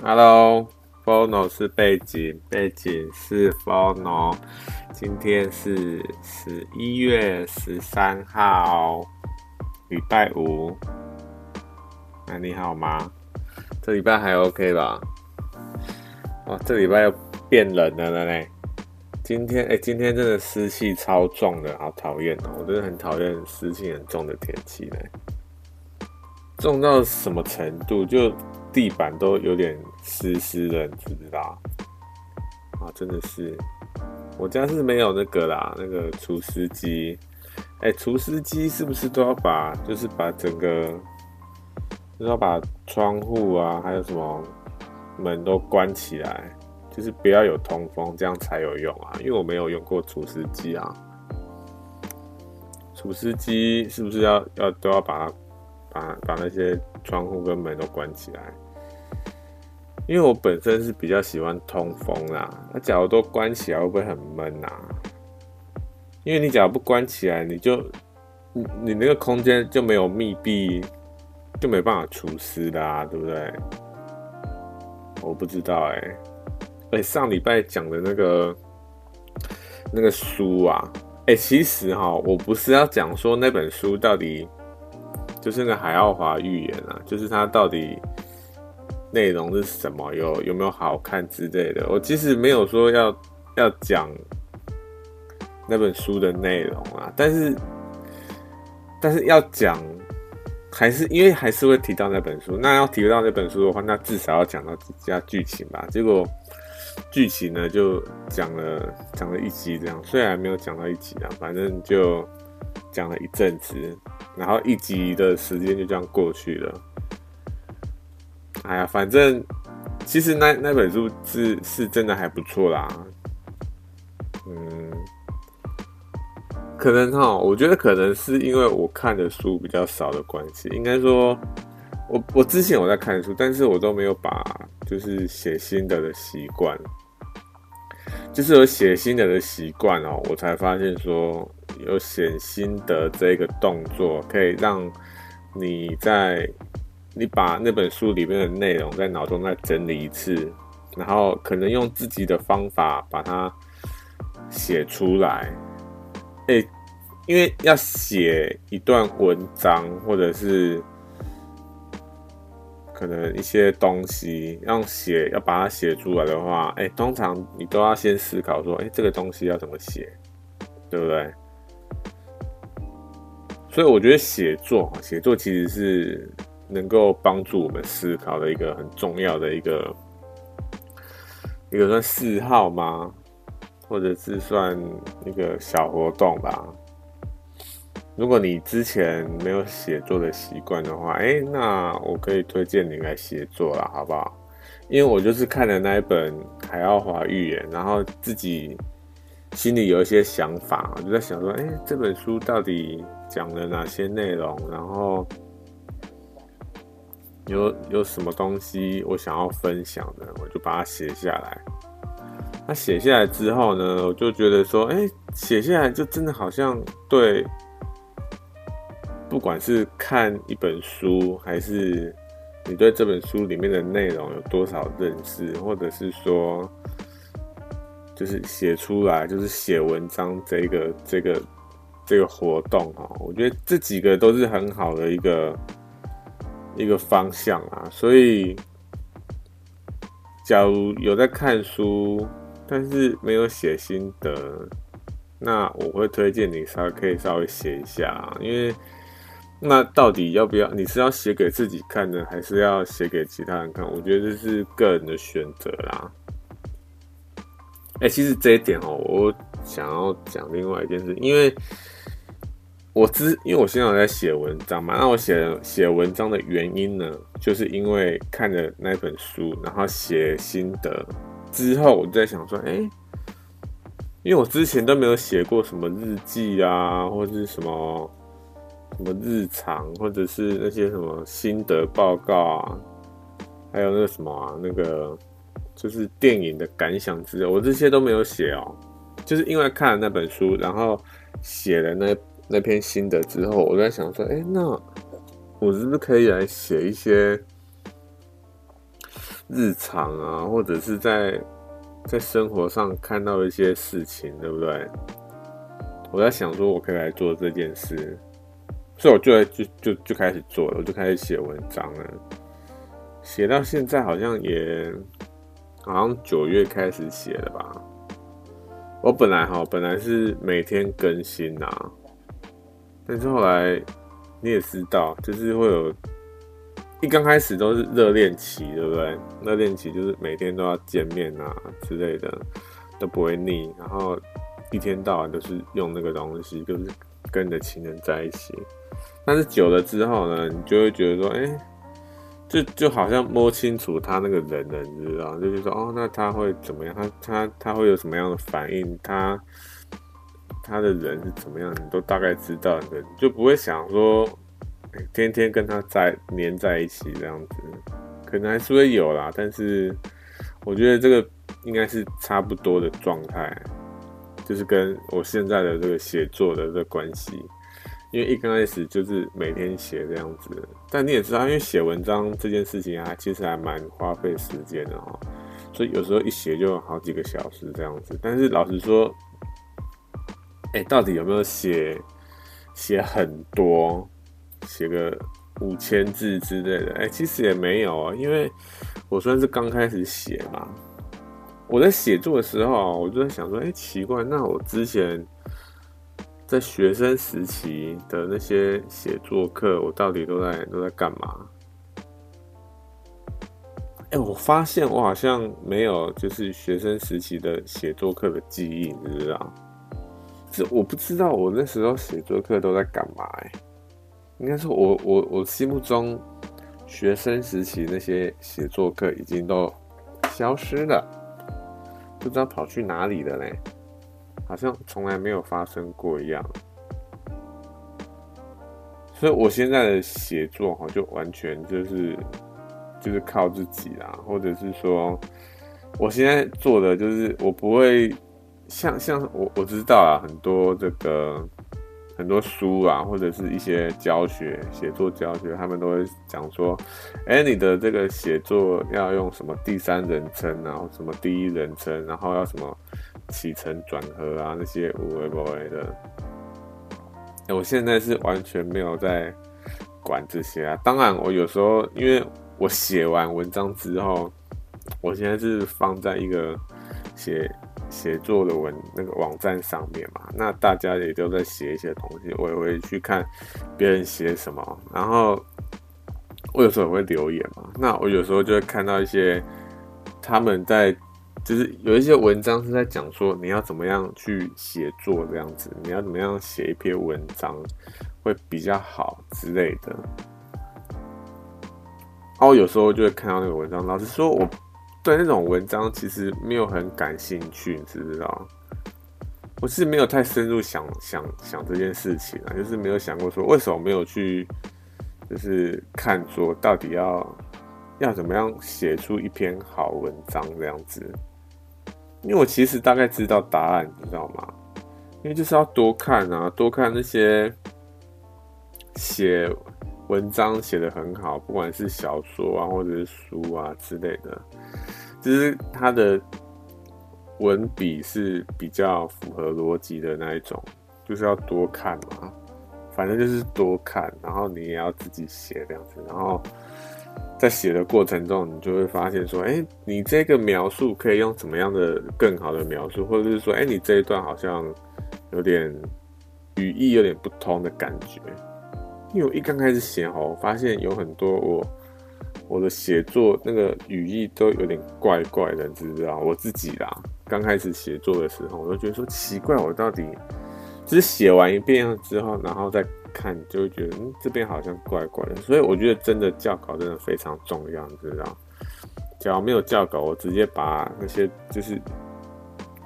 Hello，Fono 是背景，背景是 Fono。今天是十一月十三号，礼拜五。那你好吗？这礼拜还 OK 吧？哦，这礼拜又变冷了了嘞。今天哎、今天真的湿气超重的，好讨厌哦！我真的很讨厌湿气很重的天气嘞。重到什么程度？就地板都有点湿湿的，你知不知道？啊，真的是，我家是没有那个啦，那个除湿机。哎、除湿机是不是都要把，就是把整个，就是要把窗户啊，还有什么门都关起来，就是不要有通风，这样才有用啊。因为我没有用过除湿机啊。除湿机是不是要要都要把它？把把那些窗户跟门都关起来，因为我本身是比较喜欢通风啦。那假如都关起来，会不会很闷啊？因为你假如不关起来，你就你你那个空间就没有密闭，就没办法除湿啦，对不对？我不知道哎、欸，哎，上礼拜讲的那个那个书啊，哎，其实哈，我不是要讲说那本书到底。就是那个海奥华预言啊，就是它到底内容是什么，有有没有好看之类的。我其实没有说要要讲那本书的内容啊，但是但是要讲，还是因为还是会提到那本书。那要提到那本书的话，那至少要讲到几家剧情吧。结果剧情呢就讲了讲了一集这样，虽然没有讲到一集啊，反正就讲了一阵子。然后一集的时间就这样过去了。哎呀，反正其实那那本书是是真的还不错啦。嗯，可能哈，我觉得可能是因为我看的书比较少的关系。应该说，我我之前我在看书，但是我都没有把就是写心得的习惯。就是有写心得的习惯哦，我才发现说。有写心得这个动作，可以让你在你把那本书里面的内容在脑中再整理一次，然后可能用自己的方法把它写出来。诶，因为要写一段文章，或者是可能一些东西，要写要把它写出来的话，诶，通常你都要先思考说，诶，这个东西要怎么写，对不对？所以我觉得写作，写作其实是能够帮助我们思考的一个很重要的一个一个算嗜好吗？或者是算一个小活动吧。如果你之前没有写作的习惯的话，哎，那我可以推荐你来写作了，好不好？因为我就是看了那一本《海奥华预言》，然后自己心里有一些想法，我就在想说，哎，这本书到底讲了哪些内容？然后有有什么东西我想要分享的，我就把它写下来。那写下来之后呢，我就觉得说，哎，写下来就真的好像对，不管是看一本书，还是你对这本书里面的内容有多少认识，或者是说，就是写出来，就是写文章这个这个。这个活动啊，我觉得这几个都是很好的一个一个方向啊。所以，假如有在看书，但是没有写心得，那我会推荐你稍微可以稍微写一下。因为那到底要不要？你是要写给自己看呢，还是要写给其他人看？我觉得这是个人的选择啦。哎，其实这一点哦，我想要讲另外一件事，因为。我之，因为我现在有在写文章嘛，那我写写文章的原因呢，就是因为看了那本书，然后写心得之后，我就在想说，哎，因为我之前都没有写过什么日记啊，或者是什么什么日常，或者是那些什么心得报告啊，还有那个什么啊，那个就是电影的感想之类，我这些都没有写哦，就是因为看了那本书，然后写了那。那篇心得之后，我在想说，哎、那我是不是可以来写一些日常啊，或者是在在生活上看到一些事情，对不对？我在想说，我可以来做这件事，所以我就就就就开始做了，我就开始写文章了。写到现在好像也好像九月开始写的吧。我本来哈本来是每天更新啊，但是后来你也知道，就是会有。一刚开始都是热恋期，对不对？热恋期就是每天都要见面啊之类的，都不会腻。然后一天到晚都是用那个东西，就是跟你的情人在一起。但是久了之后呢，你就会觉得说，哎，就就好像摸清楚他那个人了，你知道？就是说，哦，那他会怎么样？他他他会有什么样的反应？他他的人是怎么样？你都大概知道的，就不会想说。天天跟他在黏在一起这样子，可能还是会有啦，但是我觉得这个应该是差不多的状态，就是跟我现在的这个写作的这关系，因为一刚开始就是每天写这样子，但你也知道，因为写文章这件事情啊，其实还蛮花费时间的哈，所以有时候一写就好几个小时这样子。但是老实说，哎，到底有没有写写很多？写个五千字之类的，哎、其实也没有啊，因为我算是刚开始写嘛。我在写作的时候啊，我就在想说，哎、奇怪，那我之前在学生时期的那些写作课，我到底都在都在干嘛？哎、我发现我好像没有就是学生时期的写作课的记忆，你知道？这我不知道我那时候写作课都在干嘛、欸，哎。应该是我我我心目中学生时期那些写作课已经都消失了，不知道跑去哪里了嘞？好像从来没有发生过一样。所以我现在的写作哈，就完全就是就是靠自己啦，或者是说，我现在做的就是我不会像像我我知道啊，很多这个。很多书啊，或者是一些教学、写作教学，他们都会讲说，哎、你的这个写作要用什么第三人称，然后什么第一人称，然后要什么起承转合啊，那些无为不为的。我现在是完全没有在管这些啊。当然，我有时候因为我写完文章之后，我现在是放在一个写。写作的文那个网站上面嘛，那大家也都在写一些东西，我也会去看别人写什么，然后我有时候也会留言嘛，那我有时候就会看到一些他们在，就是有一些文章是在讲说你要怎么样去写作这样子，你要怎么样写一篇文章会比较好之类的，然后有时候就会看到那个文章，老实说我。对那种文章其实没有很感兴趣，你知不知道？我是没有太深入想想想这件事情啊，就是没有想过说为什么没有去，就是看说到底要要怎么样写出一篇好文章这样子。因为我其实大概知道答案，你知道吗？因为就是要多看啊，多看那些写文章写得很好，不管是小说啊或者是书啊之类的。就是他的文笔是比较符合逻辑的那一种，就是要多看嘛，反正就是多看，然后你也要自己写这样子，然后在写的过程中，你就会发现说，哎、你这个描述可以用怎么样的更好的描述，或者是说，哎、你这一段好像有点语义有点不通的感觉，因为我一刚开始写哦，我发现有很多我。我的写作那个语义都有点怪怪的，你知不知道？我自己啦，刚开始写作的时候，我就觉得说奇怪，我到底就是写完一遍之后，然后再看，就会觉得嗯，这边好像怪怪的。所以我觉得真的教稿真的非常重要，你知道？假如没有教稿，我直接把那些就是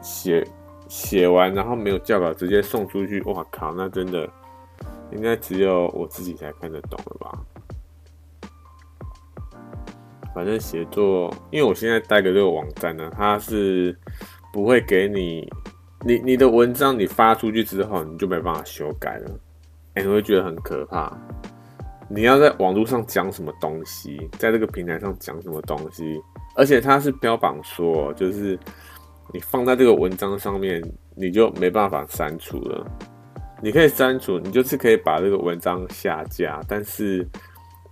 写写完，然后没有教稿直接送出去，哇靠，那真的应该只有我自己才看得懂了吧？反正写作，因为我现在带的这个网站呢，它是不会给你，你你的文章你发出去之后，你就没办法修改了，哎、欸，你会觉得很可怕。你要在网络上讲什么东西，在这个平台上讲什么东西，而且它是标榜说，就是你放在这个文章上面，你就没办法删除了。你可以删除，你就是可以把这个文章下架，但是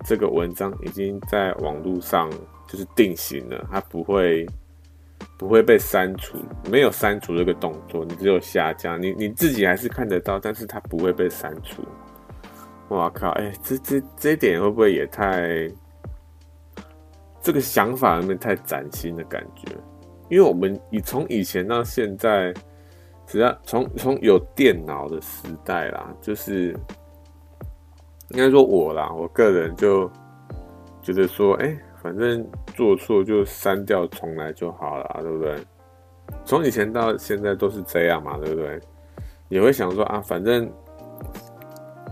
这个文章已经在网络上就是定型了，它不会不会被删除，没有删除这个动作，你只有下架，你你自己还是看得到，但是它不会被删除。哇靠！哎、欸，这这这一点会不会也太这个想法有没有太崭新的感觉？因为我们以从以前到现在。只要从从有电脑的时代啦，就是应该说我啦，我个人就觉得说，哎、反正做错就删掉重来就好了，对不对？从以前到现在都是这样嘛，对不对？也会想说啊，反正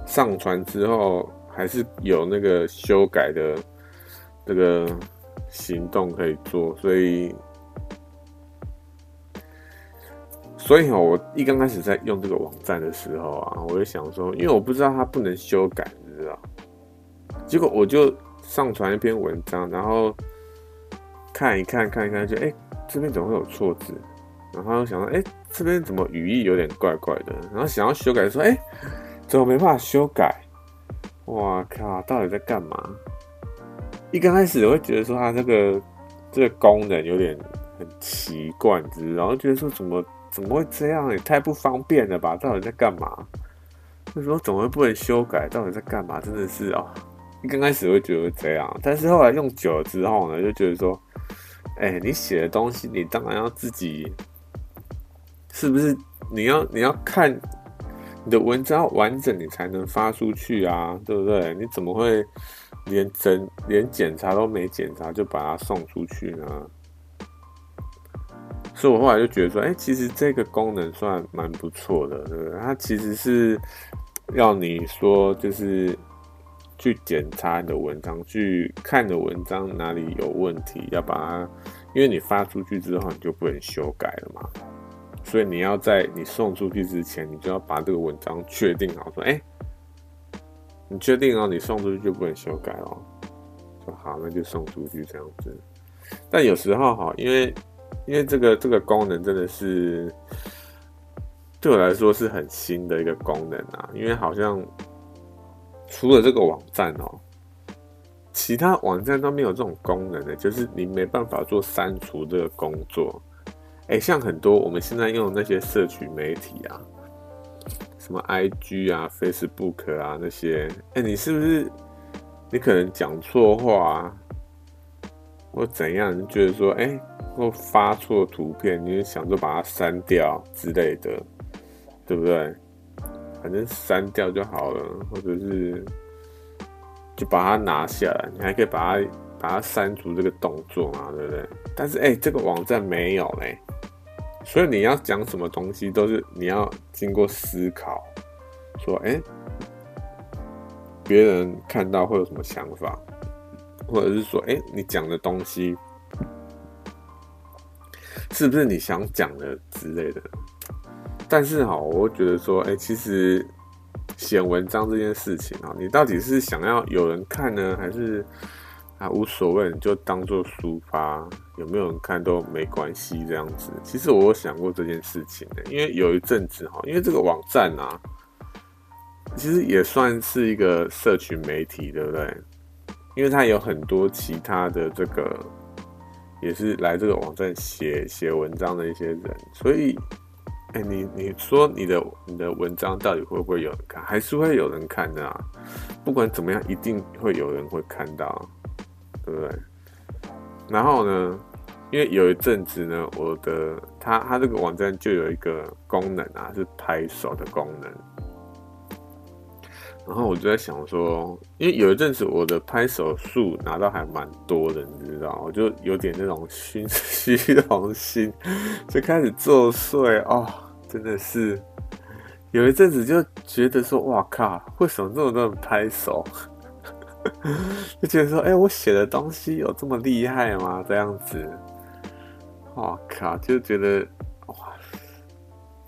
上传之后还是有那个修改的这个行动可以做，所以。所以哦，我一刚开始在用这个网站的时候啊，我就想说，因为我不知道它不能修改，结果我就上传一篇文章，然后看一看，看一看，就哎，这边怎么会有错字？然后想到，哎，这边怎么语义有点怪怪的？然后想要修改，说，哎，怎么没办法修改？哇靠，到底在干嘛？一刚开始我会觉得说，它这个这个功能有点很奇怪，然后觉得说，怎么？怎么会这样？也太不方便了吧！到底在干嘛？为什么怎么会不能修改？到底在干嘛？真的是哦，刚开始会觉得这样，但是后来用久了之后呢，就觉得说，哎、你写的东西，你当然要自己，是不是？你要你要看你的文章完整，你才能发出去啊，对不对？你怎么会连整连检查都没检查就把它送出去呢？所以我后来就觉得说，哎、其实这个功能算蛮不错的，对不对？它其实是要你说，就是去检查你的文章，去看的文章哪里有问题，要把它，因为你发出去之后你就不能修改了嘛。所以你要在你送出去之前，你就要把这个文章确定好，说，哎、你确定哦，你送出去就不能修改哦，说好，那就送出去这样子。但有时候哈，因为因为这个这个功能真的是对我来说是很新的一个功能啊！因为好像除了这个网站哦，其他网站都没有这种功能的，就是你没办法做删除这个工作。哎，像很多我们现在用的那些社群媒体啊，什么 IG 啊、Facebook 啊那些，哎，你是不是你可能讲错话啊，或怎样？你觉得说，哎？或发错图片，你就想着把它删掉之类的，对不对？反正删掉就好了，或者是就把它拿下来，你还可以把它把它删除这个动作嘛，对不对？但是哎、这个网站没有嘞，所以你要讲什么东西都是你要经过思考，说哎，别人看到会有什么想法，或者是说哎，你讲的东西。是不是你想讲的之类的？但是哈，我觉得说，哎、其实写文章这件事情啊，你到底是想要有人看呢，还是啊无所谓，你就当做抒发，有没有人看都没关系这样子。其实我有想过这件事情的，因为有一阵子哈，因为这个网站啊，其实也算是一个社群媒体，对不对？因为它有很多其他的这个。也是来这个网站写写文章的一些人，所以，哎、你你说你的你的文章到底会不会有人看？还是会有人看的啊？不管怎么样，一定会有人会看到，对不对？然后呢，因为有一阵子呢，我的他他这个网站就有一个功能啊，是拍手的功能。然后我就在想说，因为有一阵子我的拍手数拿到还蛮多的，你知道，我就有点那种虚 虚荣心，就开始作祟哦，真的是有一阵子就觉得说，哇靠，为什么这么多人拍手？就觉得说，哎，我写的东西有这么厉害吗？这样子，哇靠，就觉得哇，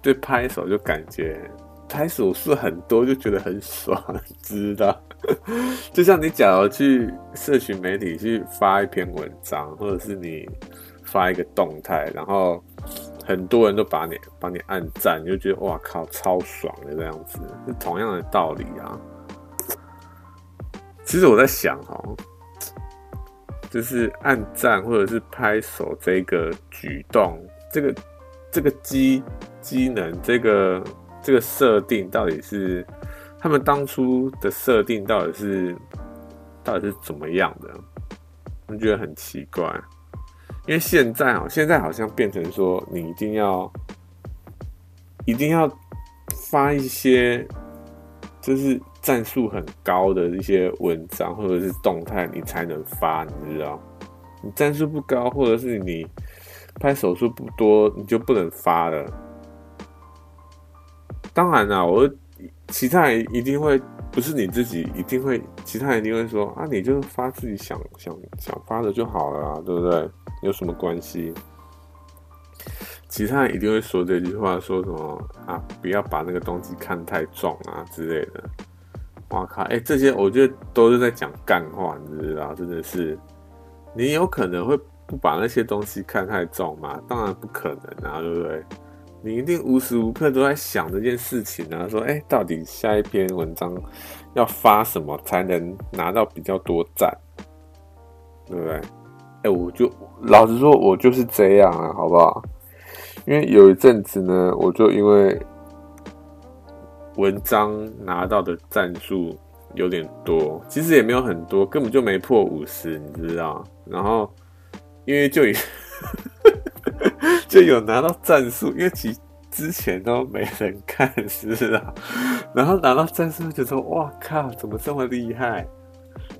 对拍手就感觉。拍手是很多就觉得很爽，知道？就像你假如去社群媒体去发一篇文章，或者是你发一个动态，然后很多人都把你把你按赞，你就觉得哇靠，超爽的这样子，是同样的道理啊。其实我在想哦，就是按赞或者是拍手这个举动，这个这个机机能，这个这个设定到底是。他们当初的设定到底是到底是怎么样的？我觉得很奇怪，因为现在啊，现在好像变成说，你一定要一定要发一些就是战术很高的一些文章或者是动态，你才能发，你知道？你战术不高，或者是你拍手数不多，你就不能发了。当然啦，我。其他人一定会，不是你自己，一定会，其他人一定会说啊，你就发自己想想想发的就好了，对不对？有什么关系？其他人一定会说这句话，说什么啊，不要把那个东西看太重啊之类的。哇靠，哎，这些我觉得都是在讲干话，你知道？真的是，你有可能会不把那些东西看太重吗？当然不可能啊，对不对？你一定无时无刻都在想这件事情啊，说，哎、到底下一篇文章要发什么才能拿到比较多赞，对不对？哎、我就老实说，我就是这样啊，好不好？因为有一阵子呢，我就因为文章拿到的赞数有点多，其实也没有很多，根本就没破五十，你知道？然后因为就以。就有拿到战术，因为其之前都没人看，是不是啊？然后拿到战术，就说：“哇靠，怎么这么厉害？”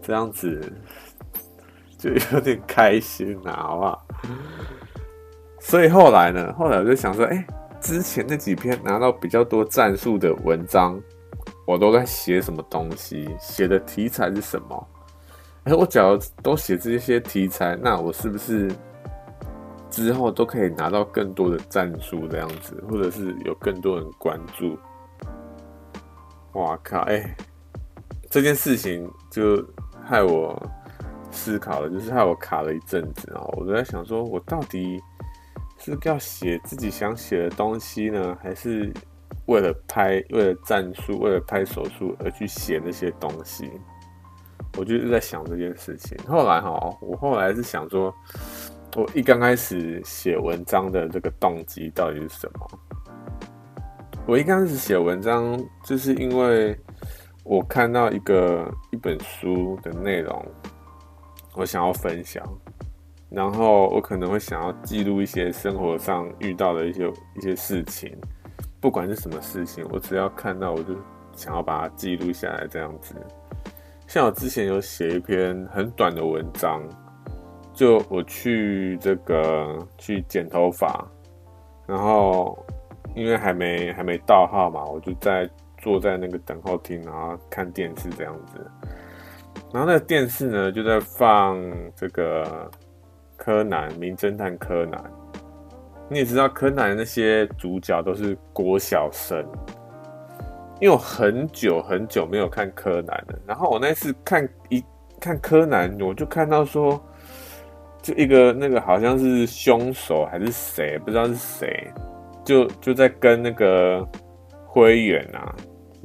这样子就有点开心啊，好不好？所以后来呢，后来我就想说：“哎、之前那几篇拿到比较多战术的文章，我都在写什么东西？写的题材是什么？哎、我假如都写这些题材，那我是不是？”之后都可以拿到更多的赞助这样子，或者是有更多人关注。哇靠！哎、这件事情就害我思考了，就是害我卡了一阵子啊。我都在想说，我到底是要写自己想写的东西呢，还是为了拍、为了赞数、为了拍手术而去写那些东西？我就是在想这件事情。后来哈，我后来是想说。我一刚开始写文章的这个动机到底是什么？我一开始写文章，就是因为我看到一个一本书的内容，我想要分享，然后我可能会想要记录一些生活上遇到的一些一些事情，不管是什么事情，我只要看到我就想要把它记录下来，这样子。像我之前有写一篇很短的文章。就我去这个去剪头发，然后因为还没还没到号嘛，我就在坐在那个等候厅，然后看电视这样子。然后那个电视呢就在放这个柯南，名侦探柯南。你也知道柯南那些主角都是国小生，因为我很久很久没有看柯南了。然后我那次看一看柯南，我就看到说。就一个那个好像是凶手还是谁，不知道是谁，就就在跟那个灰原啊，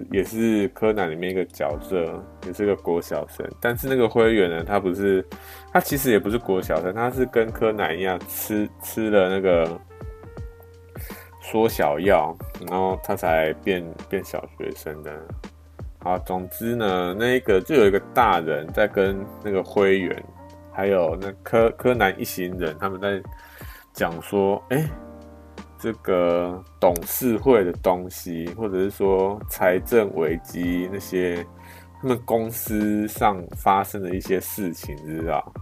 也是柯南里面一个角色，也是个国小生。但是那个灰原呢，他不是，他其实也不是国小生，他是跟柯南一样吃吃了那个缩小药，然后他才变变小学生的。好，总之呢，那一个就有一个大人在跟那个灰原。还有那柯柯南一行人，他们在讲说，哎、这个董事会的东西，或者是说财政危机那些，他们公司上发生的一些事情，知道？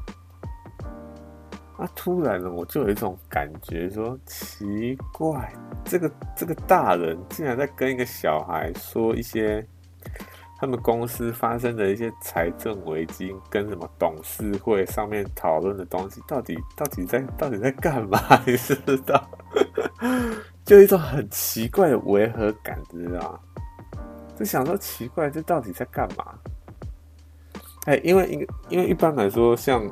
啊，突然呢，我就有一种感觉，说奇怪，这个这个大人竟然在跟一个小孩说一些。他们公司发生的一些财政危机，跟什么董事会上面讨论的东西，到底到底在到底在干嘛？你知道？就一种很奇怪的违和感，知道吗？就想说奇怪，这到底在干嘛？哎、因为因因为一般来说，像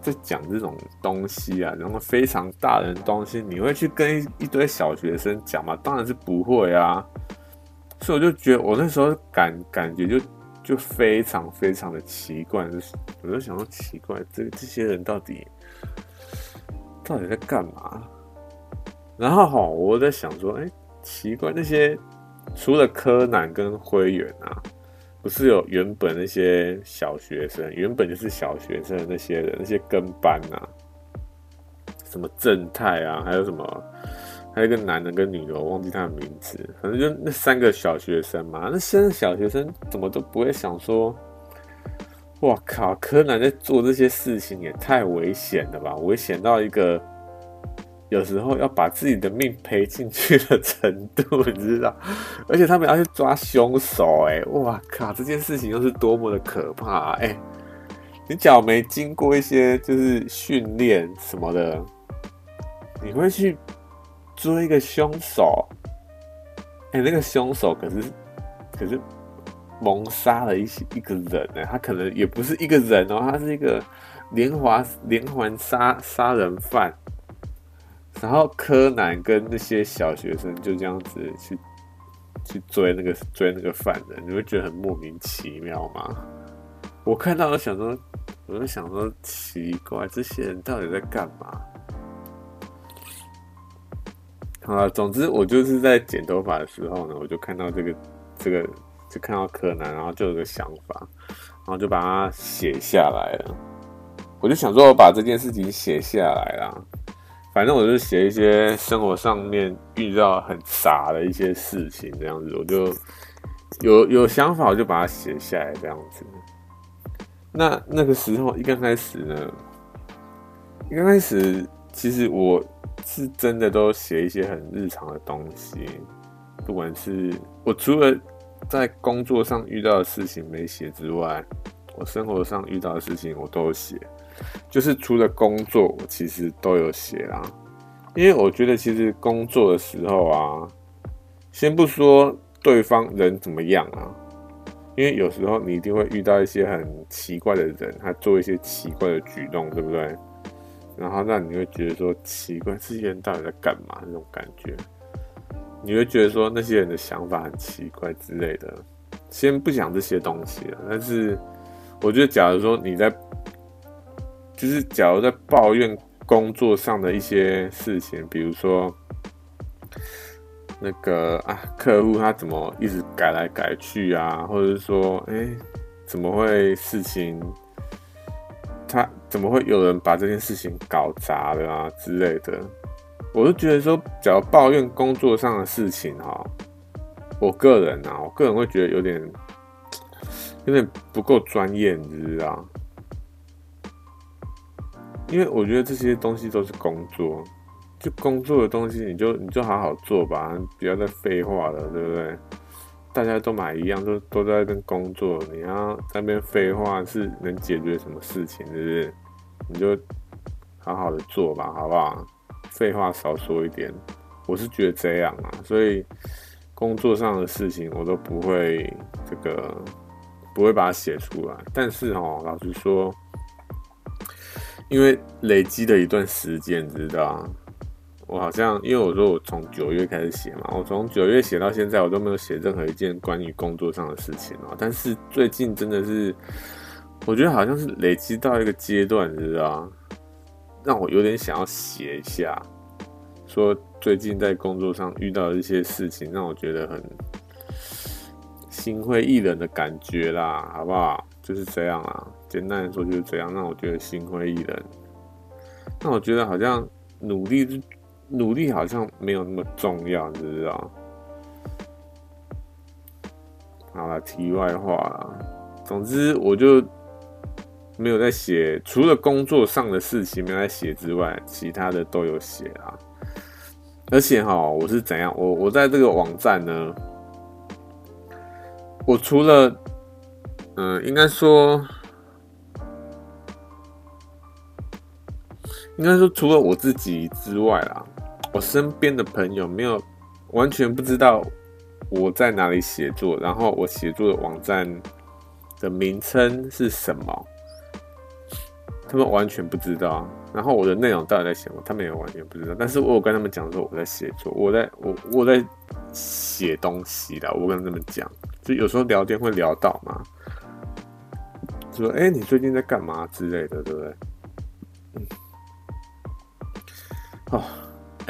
在讲这种东西啊，然后非常大人的东西，你会去跟一一堆小学生讲吗？当然是不会啊。所以我就觉得，我那时候感感觉就就非常非常的奇怪，就是我就想说奇怪，这这些人到底到底在干嘛？然后哈，我在想说，哎、奇怪，那些除了柯南跟灰原啊，不是有原本那些小学生，原本就是小学生的那些人，那些跟班啊，什么正太啊，还有什么？还有一个男的跟女的，我忘记他的名字，反正就那三个小学生嘛。那现在小学生怎么都不会想说，哇靠，柯南在做这些事情也太危险了吧？危险到一个有时候要把自己的命赔进去的程度，你知道？而且他们要去抓凶手，哎，哇靠，这件事情又是多么的可怕！哎，你脚没经过一些就是训练什么的，你会去？追一个凶手，哎、那个凶手可是可是谋杀了一些一个人呢，他可能也不是一个人哦，他是一个连环连环杀杀人犯。然后柯南跟那些小学生就这样子去去追那个追那个犯人，你会觉得很莫名其妙吗？我看到我想说，我就想说奇怪，这些人到底在干嘛？啊，总之我就是在剪头发的时候呢，我就看到这个这个，就看到柯南，然后就有个想法，然后就把它写下来了。我就想说，我把这件事情写下来啦，反正我就写一些生活上面遇到很傻的一些事情，这样子，我就有有想法，我就把它写下来，这样子。那那个时候一刚开始呢，一刚开始其实我。是真的都写一些很日常的东西，不管是我除了在工作上遇到的事情没写之外，我生活上遇到的事情我都写，就是除了工作，我其实都有写啦。因为我觉得其实工作的时候啊，先不说对方人怎么样啊，因为有时候你一定会遇到一些很奇怪的人，他做一些奇怪的举动，对不对？然后，那你会觉得说奇怪，这些人到底在干嘛？那种感觉，你会觉得说那些人的想法很奇怪之类的。先不讲这些东西了，但是我觉得，假如说你在，就是假如在抱怨工作上的一些事情，比如说那个啊，客户他怎么一直改来改去啊，或者是说，哎，怎么会事情？他怎么会有人把这件事情搞砸了啊之类的？我就觉得说，只要抱怨工作上的事情哈，我个人啊，我个人会觉得有点有点不够专业，你知道？因为我觉得这些东西都是工作，就工作的东西，你就你就好好做吧，不要再废话了，对不对？大家都买一样，都都在那边工作，你要在那边废话是能解决什么事情？是不是？你就好好的做吧，好不好？废话少说一点，我是觉得这样啊。所以工作上的事情我都不会这个不会把它写出来。但是哦，老实说，因为累积了一段时间，知道。我好像，因为我说我从九月开始写嘛，我从九月写到现在，我都没有写任何一件关于工作上的事情哦。但是最近真的是，我觉得好像是累积到一个阶段，你知道，让我有点想要写一下，说最近在工作上遇到的一些事情，让我觉得很心灰意冷的感觉啦，好不好？就是这样啊，简单来说就是这样，让我觉得心灰意冷。那我觉得好像努力。努力好像没有那么重要，你知道？好了，题外话啦。总之，我就没有在写，除了工作上的事情没有在写之外，其他的都有写啊。而且哈，我是怎样？我我在这个网站呢，我除了，嗯、应该说。应该说，除了我自己之外啦，我身边的朋友没有完全不知道我在哪里写作，然后我写作的网站的名称是什么？他们完全不知道。然后我的内容到底在写什么，他们也完全不知道。但是我有跟他们讲说我在写作，我在我我在写东西的。我跟他们讲，就有时候聊天会聊到嘛，就说：“哎、你最近在干嘛？”之类的，对不对？嗯。哦，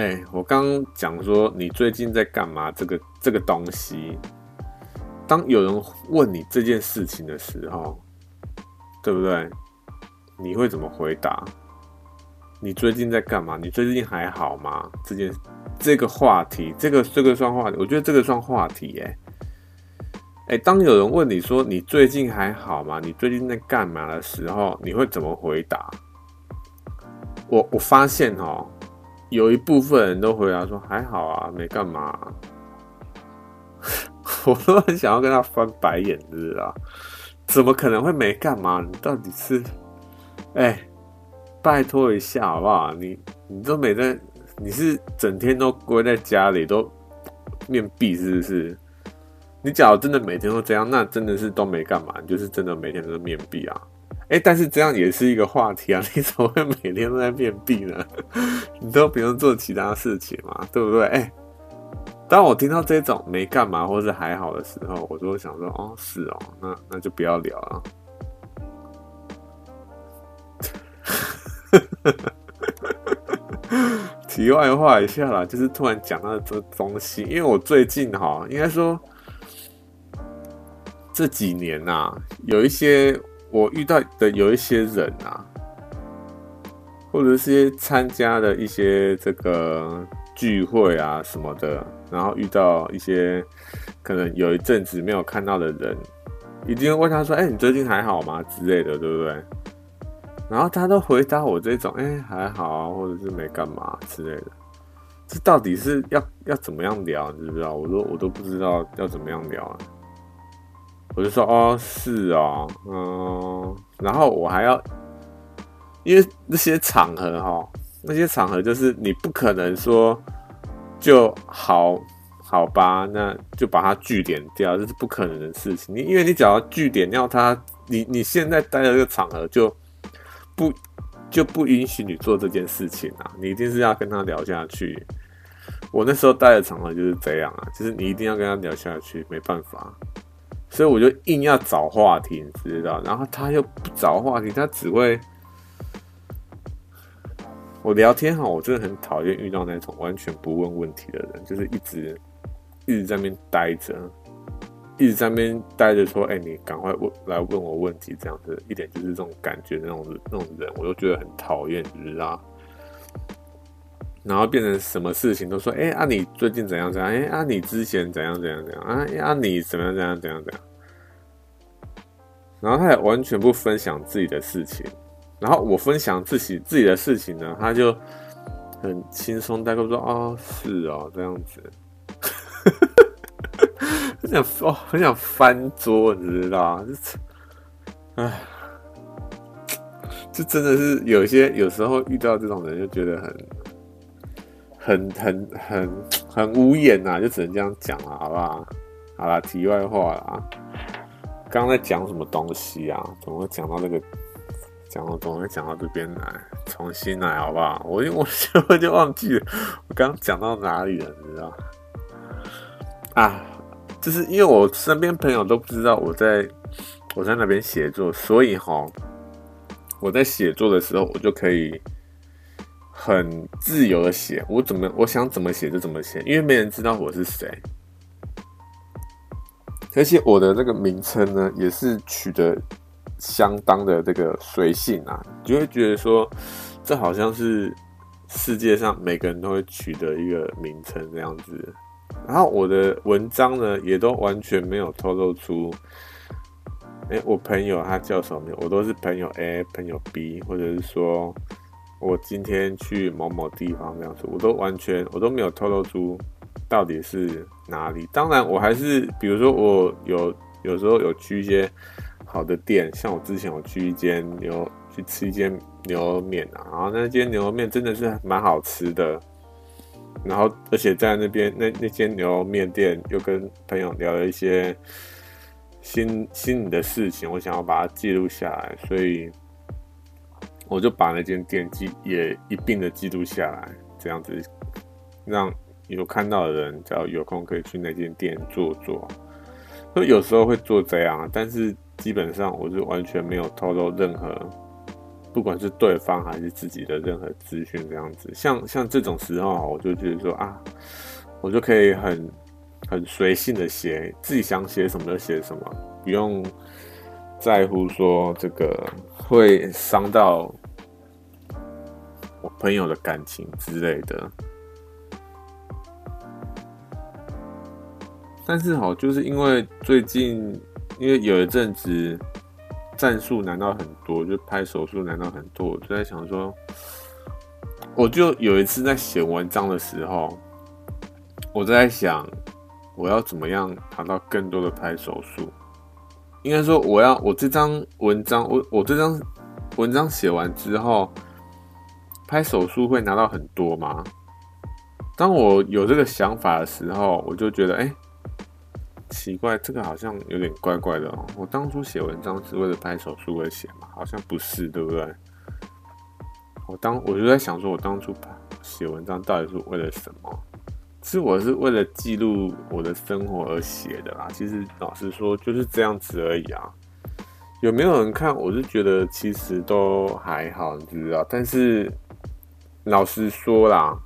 哎、我刚刚讲说你最近在干嘛？这个这个东西，当有人问你这件事情的时候，对不对？你会怎么回答？你最近在干嘛？你最近还好吗？这件这个话题，这个这个算话题，我觉得这个算话题耶。哎，当有人问你说你最近还好吗？你最近在干嘛的时候，你会怎么回答？我我发现哦，有一部分人都回答说还好啊，没干嘛。我都很想要跟他翻白眼，是啊？怎么可能会没干嘛？你到底是？哎，拜托一下好不好？你你都没在，你是整天都龟在家里都面壁是不是？你假如真的每天都这样，那真的是都没干嘛，你就是真的每天都面壁啊！哎，但是这样也是一个话题啊！你怎么会每天都在面壁呢？你都不用做其他事情嘛，对不对？哎，当我听到这种没干嘛或是还好的时候，我就会想说，哦，是哦，那那就不要聊了。题外话一下啦，就是突然讲到这东西，因为我最近哈，应该说这几年呐、啊，有一些我遇到的有一些人啊，或者是参加的一些这个聚会啊什么的，然后遇到一些可能有一阵子没有看到的人，一定会问他说：“哎、你最近还好吗？”之类的，对不对？然后他都回答我这种，哎、还好啊，或者是没干嘛之类的。这到底是要要怎么样聊？你知不知道？我都我都不知道要怎么样聊啊。我就说，哦，是哦，嗯。然后我还要，因为那些场合哈，那些场合就是你不可能说就好好吧，那就把它据点掉，这是不可能的事情。你因为你只要据点掉它，你你现在待的这个场合就。不就不允许你做这件事情啊！你一定是要跟他聊下去。我那时候待的场合就是这样啊，就是你一定要跟他聊下去，没办法。所以我就硬要找话题，你知道？然后他又不找话题，他只会我聊天哈，我真的很讨厌遇到那种完全不问问题的人，就是一直一直在那边待着。一直在那边待着，说：“哎、你赶快问来问我问题，这样子一点就是这种感觉，那种那种人，我都觉得很讨厌，你知道？然后变成什么事情都说：哎、欸，啊，你最近怎样怎样？哎、欸，啊，你之前怎样怎样怎样？啊，啊，你怎样怎样怎样怎样？然后他也完全不分享自己的事情，然后我分享自己自己的事情呢，他就很轻松带过说：哦，是哦，这样子。”很想哦，很想翻桌，你知道吗？就，唉，就真的是有些有时候遇到这种人，就觉得很、很、很、很、很无言呐，就只能这样讲了，好不好？好了，题外话啦，刚刚在讲什么东西啊？怎么会讲到这个？讲到怎么会讲到这边来？重新来，好不好？我我就我就忘记了，我刚刚讲到哪里了？你知道？啊！就是因为我身边朋友都不知道我在我在那边写作，所以哈，我在写作的时候，我就可以很自由的写，我怎么我想怎么写就怎么写，因为没人知道我是谁，而且我的这个名称呢，也是取得相当的这个随性啊，就会觉得说，这好像是世界上每个人都会取得一个名称这样子。然后我的文章呢，也都完全没有透露出，哎，我朋友他叫什么名？我都是朋友 A、朋友 B，或者是说我今天去某某地方这样子，我都完全我都没有透露出到底是哪里。当然，我还是比如说我有有时候有去一些好的店，像我之前我去一间牛去吃一间牛肉面啊，然后那间牛肉面真的是蛮好吃的。然后，而且在那边那那间牛肉面店，又跟朋友聊了一些心心里的事情，我想要把它记录下来，所以我就把那间店记也一并的记录下来，这样子让有看到的人，只要有空可以去那间店坐坐。所以有时候会做这样，但是基本上我是完全没有透露任何，不管是对方还是自己的任何资讯，这样子。像像这种时候，我就觉得说啊，我就可以很很随性的写，自己想写什么就写什么，不用在乎说这个会伤到我朋友的感情之类的。但是好，就是因为最近，因为有一阵子战术难到很多，就拍手术难到很多，我就在想说，我就有一次在写文章的时候，我在想，我要怎么样拿到更多的拍手术？应该说，我要我这张文章，我我这张文章写完之后，拍手术会拿到很多吗？当我有这个想法的时候，我就觉得，哎、奇怪，这个好像有点怪怪的哦。我当初写文章是为了拍手术而写嘛，好像不是，对不对？我当我就在想，说我当初写文章到底是为了什么？其实我是为了记录我的生活而写的啦。其实老实说，就是这样子而已啊。有没有人看？我是觉得其实都还好，你知道。但是老实说啦。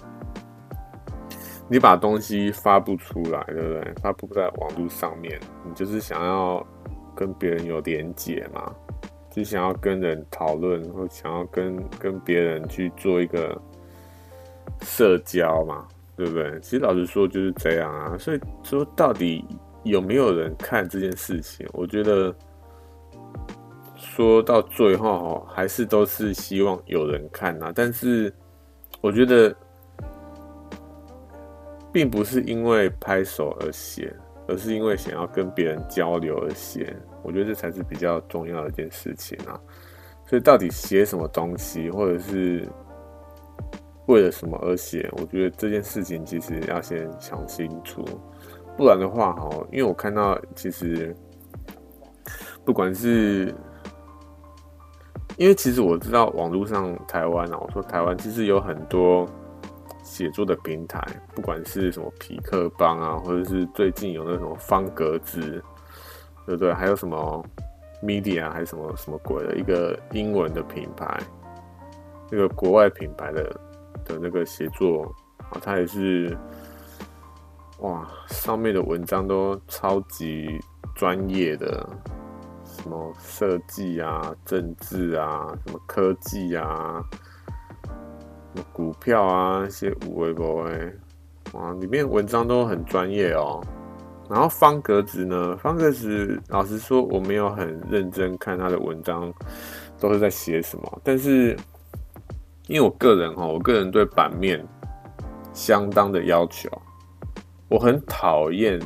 你把东西发布出来，对不对？发布在网络上面，你就是想要跟别人有连结嘛，就想要跟人讨论，或想要跟跟别人去做一个社交嘛，对不对？其实老实说就是这样啊。所以说，到底有没有人看这件事情？我觉得说到最后，还是都是希望有人看啊。但是我觉得。并不是因为拍手而写，而是因为想要跟别人交流而写。我觉得这才是比较重要的一件事情啊。所以到底写什么东西，或者是为了什么而写，我觉得这件事情其实要先想清楚，不然的话，哈，因为我看到其实不管是，因为其实我知道网络上台湾啊，我说台湾其实有很多。写作的平台，不管是什么痞客邦啊，或者是最近有那种方格子，对不对？还有什么 Media 还是什么什么鬼的一个英文的品牌，那个国外品牌的的那个写作啊，它也是哇，上面的文章都超级专业的，什么设计啊、政治啊、什么科技啊。股票啊，那些五微博哎，哇，里面文章都很专业哦。然后方格子呢，方格子老实说，我没有很认真看他的文章，都是在写什么。但是因为我个人哈，我个人对版面相当的要求，我很讨厌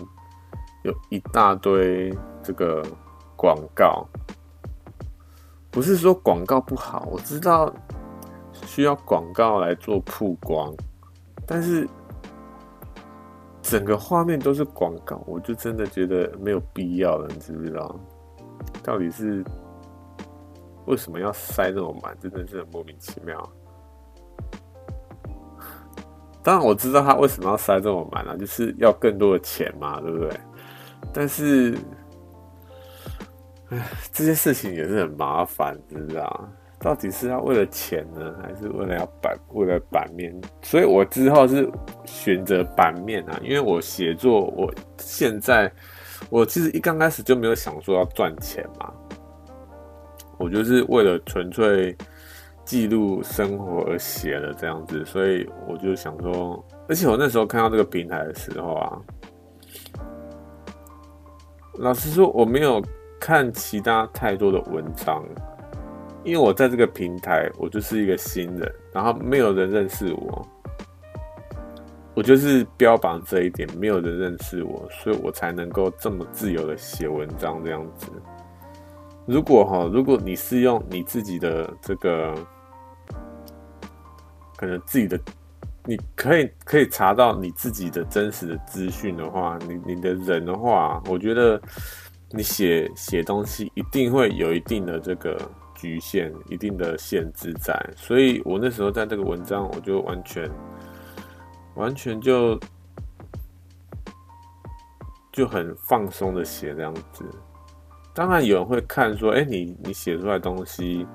有一大堆这个广告。不是说广告不好，我知道。需要广告来做曝光，但是整个画面都是广告，我就真的觉得没有必要了，你知不知道？到底是为什么要塞这么满？真的是很莫名其妙。当然我知道他为什么要塞这么满了，就是要更多的钱嘛，对不对？但是，哎，这件事情也是很麻烦，知不知道？到底是要为了钱呢，还是为了要版为了版面？所以我之后是选择版面啊，因为我写作，我现在我其实一刚开始就没有想说要赚钱嘛，我就是为了纯粹记录生活而写的这样子，所以我就想说，而且我那时候看到这个平台的时候啊，老实说我没有看其他太多的文章。因为我在这个平台，我就是一个新人，然后没有人认识我，我就是标榜这一点，没有人认识我，所以我才能够这么自由的写文章这样子。如果哈，如果你是用你自己的这个，可能自己的，你可以可以查到你自己的真实的资讯的话，你你的人的话，我觉得你写写东西一定会有一定的这个局限，一定的限制在。所以我那时候在这个文章，我就完全完全就就很放松的写这样子。当然有人会看说，哎，你你写出来东西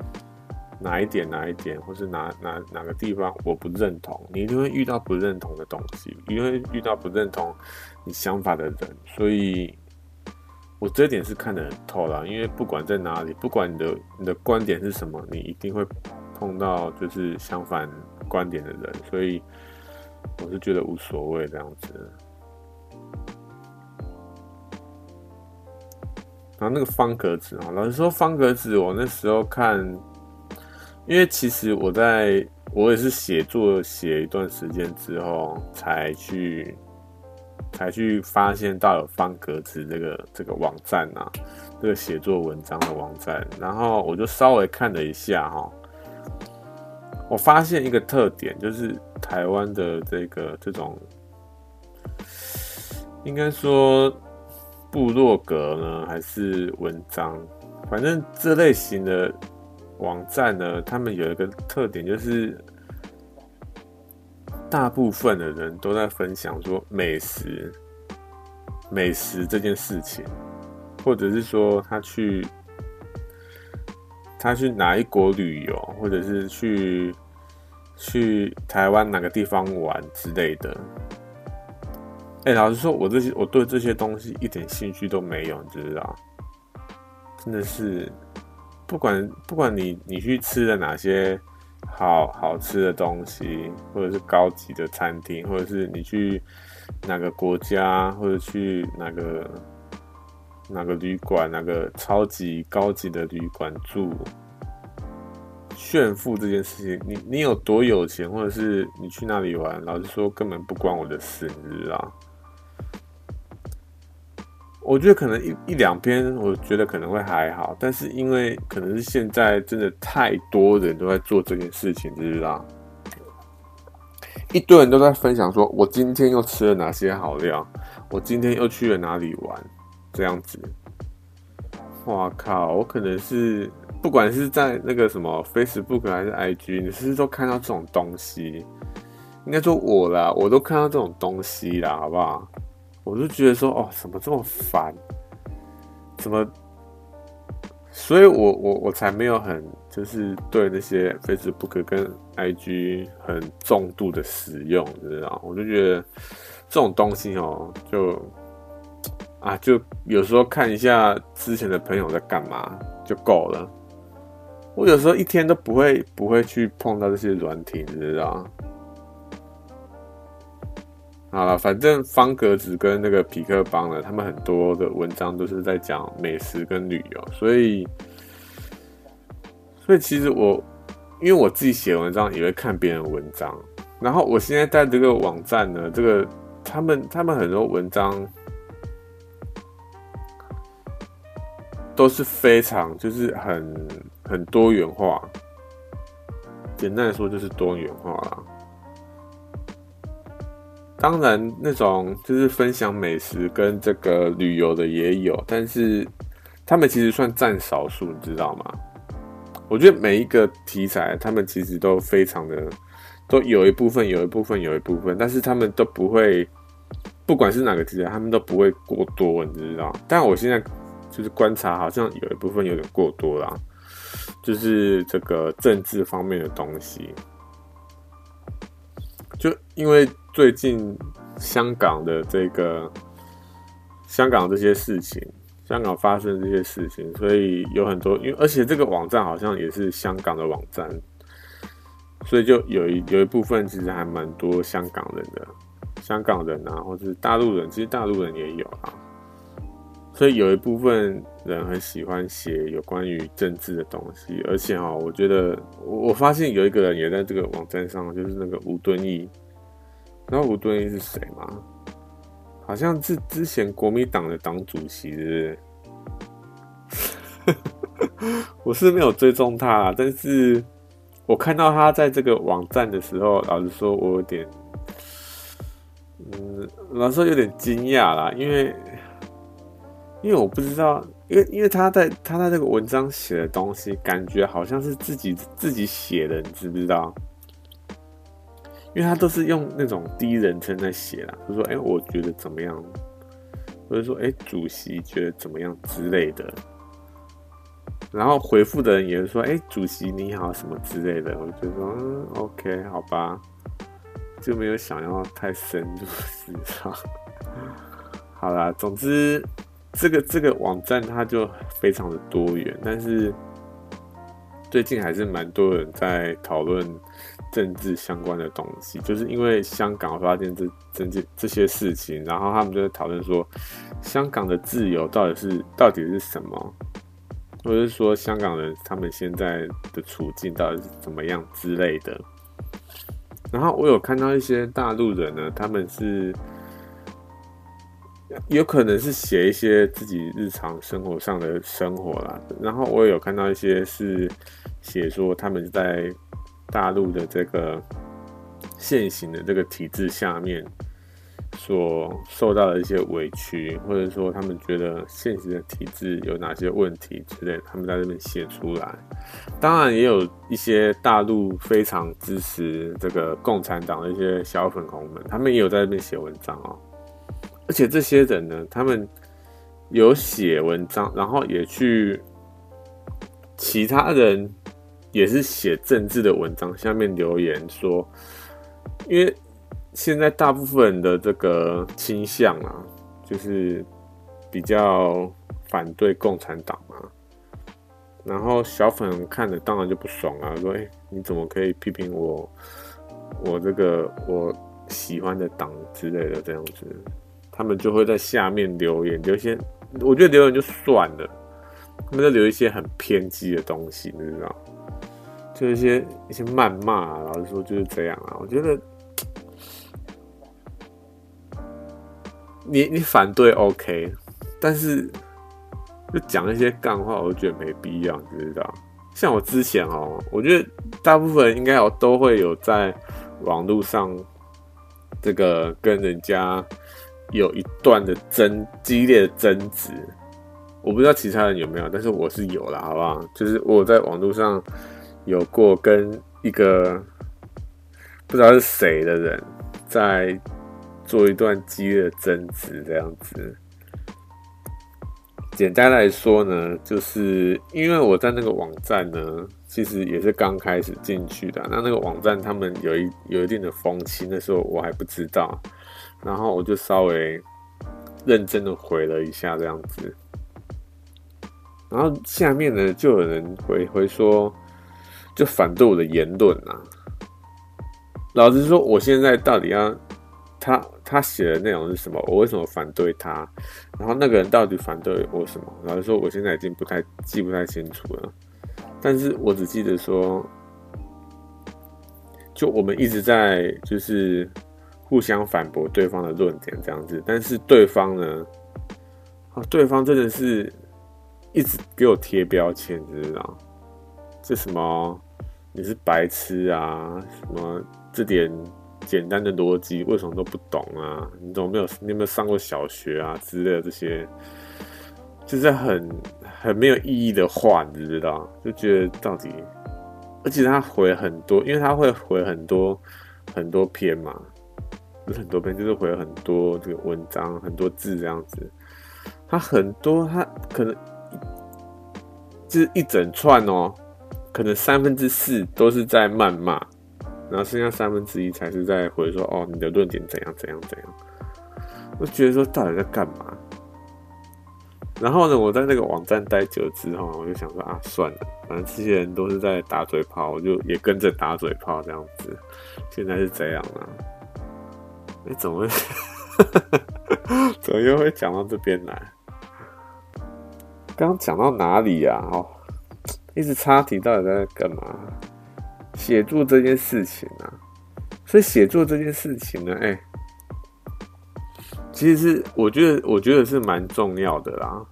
哪一点哪一点，或是哪哪哪个地方我不认同，你一定会遇到不认同的东西，一定会遇到不认同你想法的人，所以。我这点是看得很透啦，因为不管在哪里，不管你的你的观点是什么，你一定会碰到就是相反观点的人，所以我是觉得无所谓这样子。然后那个方格子啊，老实说，方格子我那时候看，因为其实我在我也是写作写一段时间之后才去。才去发现到有方格子这个这个网站啊，这个写作文章的网站，然后我就稍微看了一下哈，我发现一个特点，就是台湾的这个这种，应该说部落格呢，还是文章，反正这类型的网站呢，他们有一个特点就是。大部分的人都在分享说美食，美食这件事情，或者是说他去他去哪一国旅游，或者是去去台湾哪个地方玩之类的。哎、老实说，我这些我对这些东西一点兴趣都没有，你知道？真的是，不管不管你你去吃了哪些。好好吃的东西，或者是高级的餐厅，或者是你去哪个国家，或者去哪个哪个旅馆，哪个超级高级的旅馆住，炫富这件事情，你你有多有钱，或者是你去哪里玩，老实说根本不关我的事，你知道？我觉得可能一一两篇，我觉得可能会还好，但是因为可能是现在真的太多人都在做这件事情，知道？一堆人都在分享说，我今天又吃了哪些好料，我今天又去了哪里玩，这样子。哇靠！我可能是不管是在那个什么 Facebook 还是 IG，你是不是都看到这种东西？应该说我啦，我都看到这种东西啦，好不好？我就觉得说，哦，怎么这么烦？怎么？所以我我我才没有很就是对那些 Facebook 跟 IG 很重度的使用，你知道？我就觉得这种东西哦，就啊，就有时候看一下之前的朋友在干嘛就够了。我有时候一天都不会不会去碰到这些软体，你知道？好了，反正方格子跟那个痞客邦呢，他们很多的文章都是在讲美食跟旅游，所以，所以其实我，因为我自己写文章也会看别人文章，然后我现在在这个网站呢，这个他们他们很多文章都是非常就是很很多元化，简单来说就是多元化啦。当然，那种就是分享美食跟这个旅游的也有，但是他们其实算占少数，你知道吗？我觉得每一个题材，他们其实都非常的，都有一部分，有一部分，有一部分，但是他们都不会，不管是哪个题材，他们都不会过多，你知道？但我现在就是观察，好像有一部分有点过多啦，就是这个政治方面的东西，就因为。最近香港的这个香港这些事情，香港发生这些事情，所以有很多，因为而且这个网站好像也是香港的网站，所以就有一有一部分其实还蛮多香港人的，香港人啊，或者是大陆人，其实大陆人也有啊，所以有一部分人很喜欢写有关于政治的东西，而且哈，我觉得我我发现有一个人也在这个网站上，就是那个吴敦义。知道吴敦义是谁吗？好像是之前国民党的党主席，是不是？我是没有追踪他，但是我看到他在这个网站的时候，老实说，我有点，嗯，老实说有点惊讶啦，因为因为我不知道，因为因为他在他在这个文章写的东西，感觉好像是自己自己写的，你知不知道？因为他都是用那种第一人称在写啦，就说：“哎，我觉得怎么样？”或者说：“哎，主席觉得怎么样之类的。”然后回复的人也是说：“哎，主席你好，什么之类的。”我就说：“嗯，OK，好吧。”就没有想要太深入，思考。好啦，总之这个这个网站它就非常的多元，但是最近还是蛮多人在讨论政治相关的东西，就是因为香港发现这这这这些事情，然后他们就在讨论说，香港的自由到底是到底是什么，或者是说香港人他们现在的处境到底是怎么样之类的。然后我有看到一些大陆人呢，他们是 有可能是写一些自己日常生活上的生活啦。然后我也有看到一些是写说他们在大陆的这个现行的这个体制下面。所受到的一些委屈，或者说他们觉得现行的体制有哪些问题之类，他们在这边写出来。当然，也有一些大陆非常支持这个共产党的一些小粉红们，他们也有在这边写文章哦。而且这些人呢，他们有写文章，然后也去其他人也是写政治的文章，下面留言说，因为。现在大部分的这个倾向啊，就是比较反对共产党嘛。然后小粉看了当然就不爽啊，说：“哎，你怎么可以批评我？我这个我喜欢的党之类的这样子。”他们就会在下面留言，留一些我觉得留言就算了，他们就留一些很偏激的东西，你知道？就一些一些谩骂啊，老实说就是这样啊。我觉得。你你反对 OK，但是就讲一些干话，我觉得没必要，你知道？像我之前哦，我觉得大部分人应该有都会有在网络上这个跟人家有一段的争激烈的争执，我不知道其他人有没有，但是我是有了，好不好？就是我在网络上有过跟一个不知道是谁的人在。做一段激烈的争执，这样子。简单来说呢，就是因为我在那个网站呢，其实也是刚开始进去的。那那个网站他们有一有一定的风气，那时候我还不知道。然后我就稍微认真的回了一下，这样子。然后下面呢，就有人回回说，就反对我的言论啊。老实说，我现在到底要他？他写的内容是什么？我为什么反对他？然后那个人到底反对我什么？老实说我现在已经不太记不太清楚了，但是我只记得说，就我们一直在就是互相反驳对方的论点这样子，但是对方呢，啊，对方真的是一直给我贴标签，你知道？这什么？你是白痴啊？什么这点？简单的逻辑为什么都不懂啊？你怎么没有？你有没有上过小学啊之类的这些？就是很很没有意义的话，你知道？就觉得到底，而且他回很多，因为他会回很多很多篇嘛，不是很多篇，就是回了很多这个文章，很多字这样子。他很多，他可能就是一整串哦，可能三分之四都是在谩骂。然后剩下三分之一才是在回说哦，你的论点怎样怎样怎样。我觉得说到底在干嘛？然后呢，我在那个网站待久了之后，我就想说啊，算了，反正这些人都是在打嘴炮，我就也跟着打嘴炮这样子。现在是这样啊？你怎么会？怎么又会讲到这边来？刚刚讲到哪里呀？哦，一直插题，到底在干嘛？写作这件事情啊，所以写作这件事情呢，哎、其实是我觉得，我觉得是蛮重要的啦。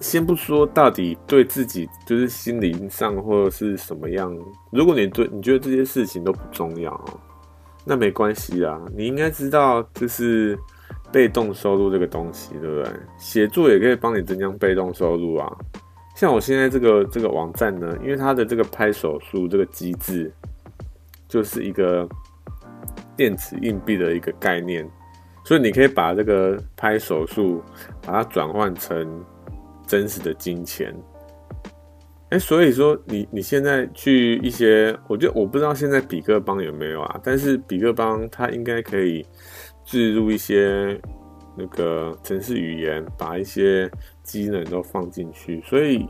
先不说到底对自己就是心灵上或者是什么样，如果你对你觉得这些事情都不重要，那没关系啊。你应该知道，就是被动收入这个东西，对不对？写作也可以帮你增加被动收入啊。像我现在这个这个网站呢，因为它的这个拍手数这个机制，就是一个电子硬币的一个概念，所以你可以把这个拍手数把它转换成真实的金钱。哎，所以说你你现在去一些，我觉得我不知道现在比克邦有没有啊，但是比克邦它应该可以置入一些那个城市语言，把一些机能都放进去。所以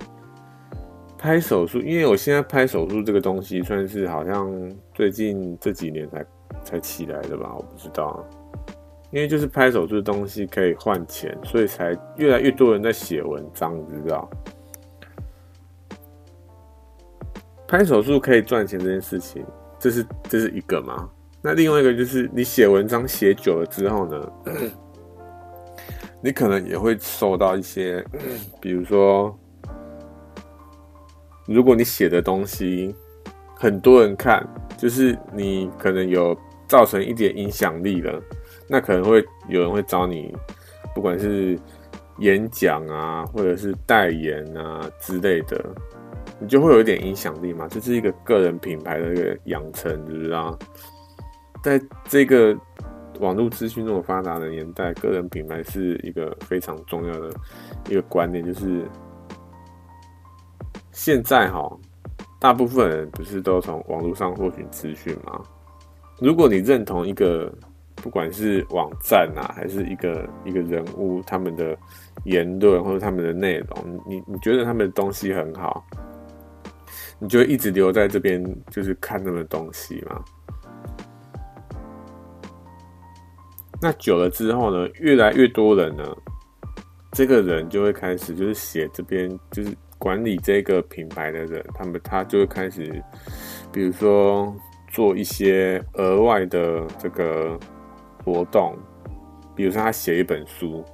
拍手术，因为我现在拍手术这个东西算是好像最近这几年才才起来的吧，我不知道。因为就是拍手术的东西可以换钱，所以才越来越多人在写文章，知道。拍手术可以赚钱这件事情，这是这是一个嘛？那另外一个就是你写文章写久了之后呢，你可能也会受到一些，比如说，如果你写的东西很多人看，就是你可能有造成一点影响力了，那可能会有人会找你，不管是演讲啊，或者是代言啊之类的。你就会有一点影响力嘛，这是一个个人品牌的一个养成，知不知道？在这个网络资讯这么发达的年代，个人品牌是一个非常重要的一个观念，就是现在哈，大部分人不是都从网络上获取资讯吗？如果你认同一个，不管是网站啊，还是一个一个人物，他们的言论或者他们的内容，你你觉得他们的东西很好？你就一直留在这边，就是看他们东西嘛。那久了之后呢，越来越多人呢，这个人就会开始就是写这边，就是管理这个品牌的人，他们他就会开始，比如说做一些额外的这个活动，比如说他写一本书，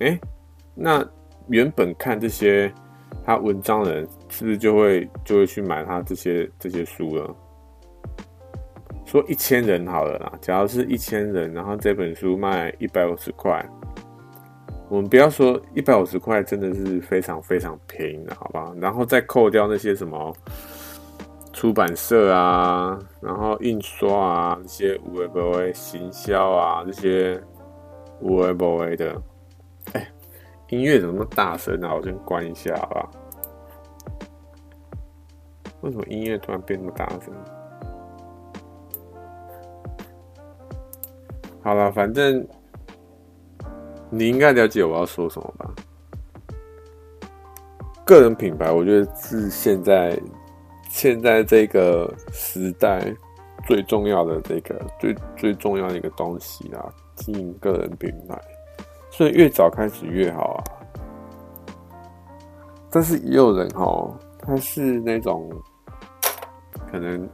诶，那原本看这些。他文章人是不是就会就会去买他这些这些书了？说一千人好了啦，假如是一千人，然后这本书卖一百五十块，我们不要说一百五十块真的是非常非常便宜的，好不好？然后再扣掉那些什么出版社啊，然后印刷啊，这些有的没的行销啊，这些有的没的。音乐怎么那么大声啊？我先关一下，好吧？为什么音乐突然变那么大声？好了，反正你应该了解我要说什么吧？个人品牌，我觉得是现在现在这个时代最重要的这个最最重要的一个东西啊，经营个人品牌。所以越早开始越好啊，但是也有人齁，他是那种 可能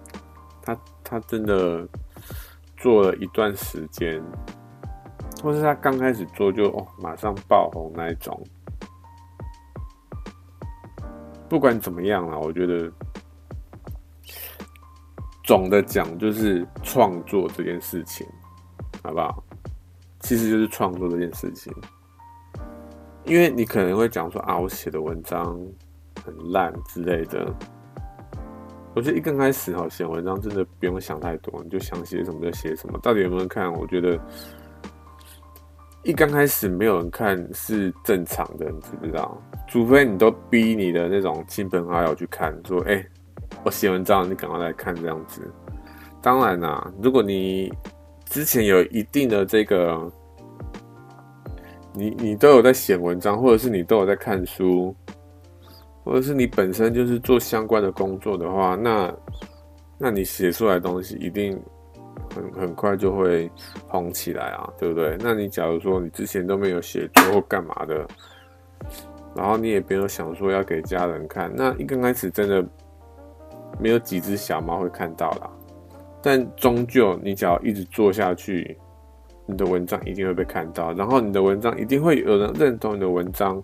他他真的做了一段时间，或是他刚开始做就哦马上爆红那一种。不管怎么样啦，我觉得总的讲就是创作这件事情，好不好？其实就是创作这件事情，因为你可能会讲说啊，我写的文章很烂之类的。我觉得一刚开始哈，写文章真的不用想太多，你就想写什么就写什么。到底有没有人看？我觉得一刚开始没有人看是正常的，你知不知道？除非你都逼你的那种亲朋好友去看，说哎、我写文章，你赶快来看这样子。当然啦，如果你之前有一定的这个，你你都有在写文章，或者是你都有在看书，或者是你本身就是做相关的工作的话，那那你写出来的东西一定很很快就会红起来啊，对不对？那你假如说你之前都没有写作或干嘛的，然后你也没有想说要给家人看，那一刚开始真的没有几只小猫会看到啦。但终究，你只要一直做下去，你的文章一定会被看到，然后你的文章一定会有人认同你的文章，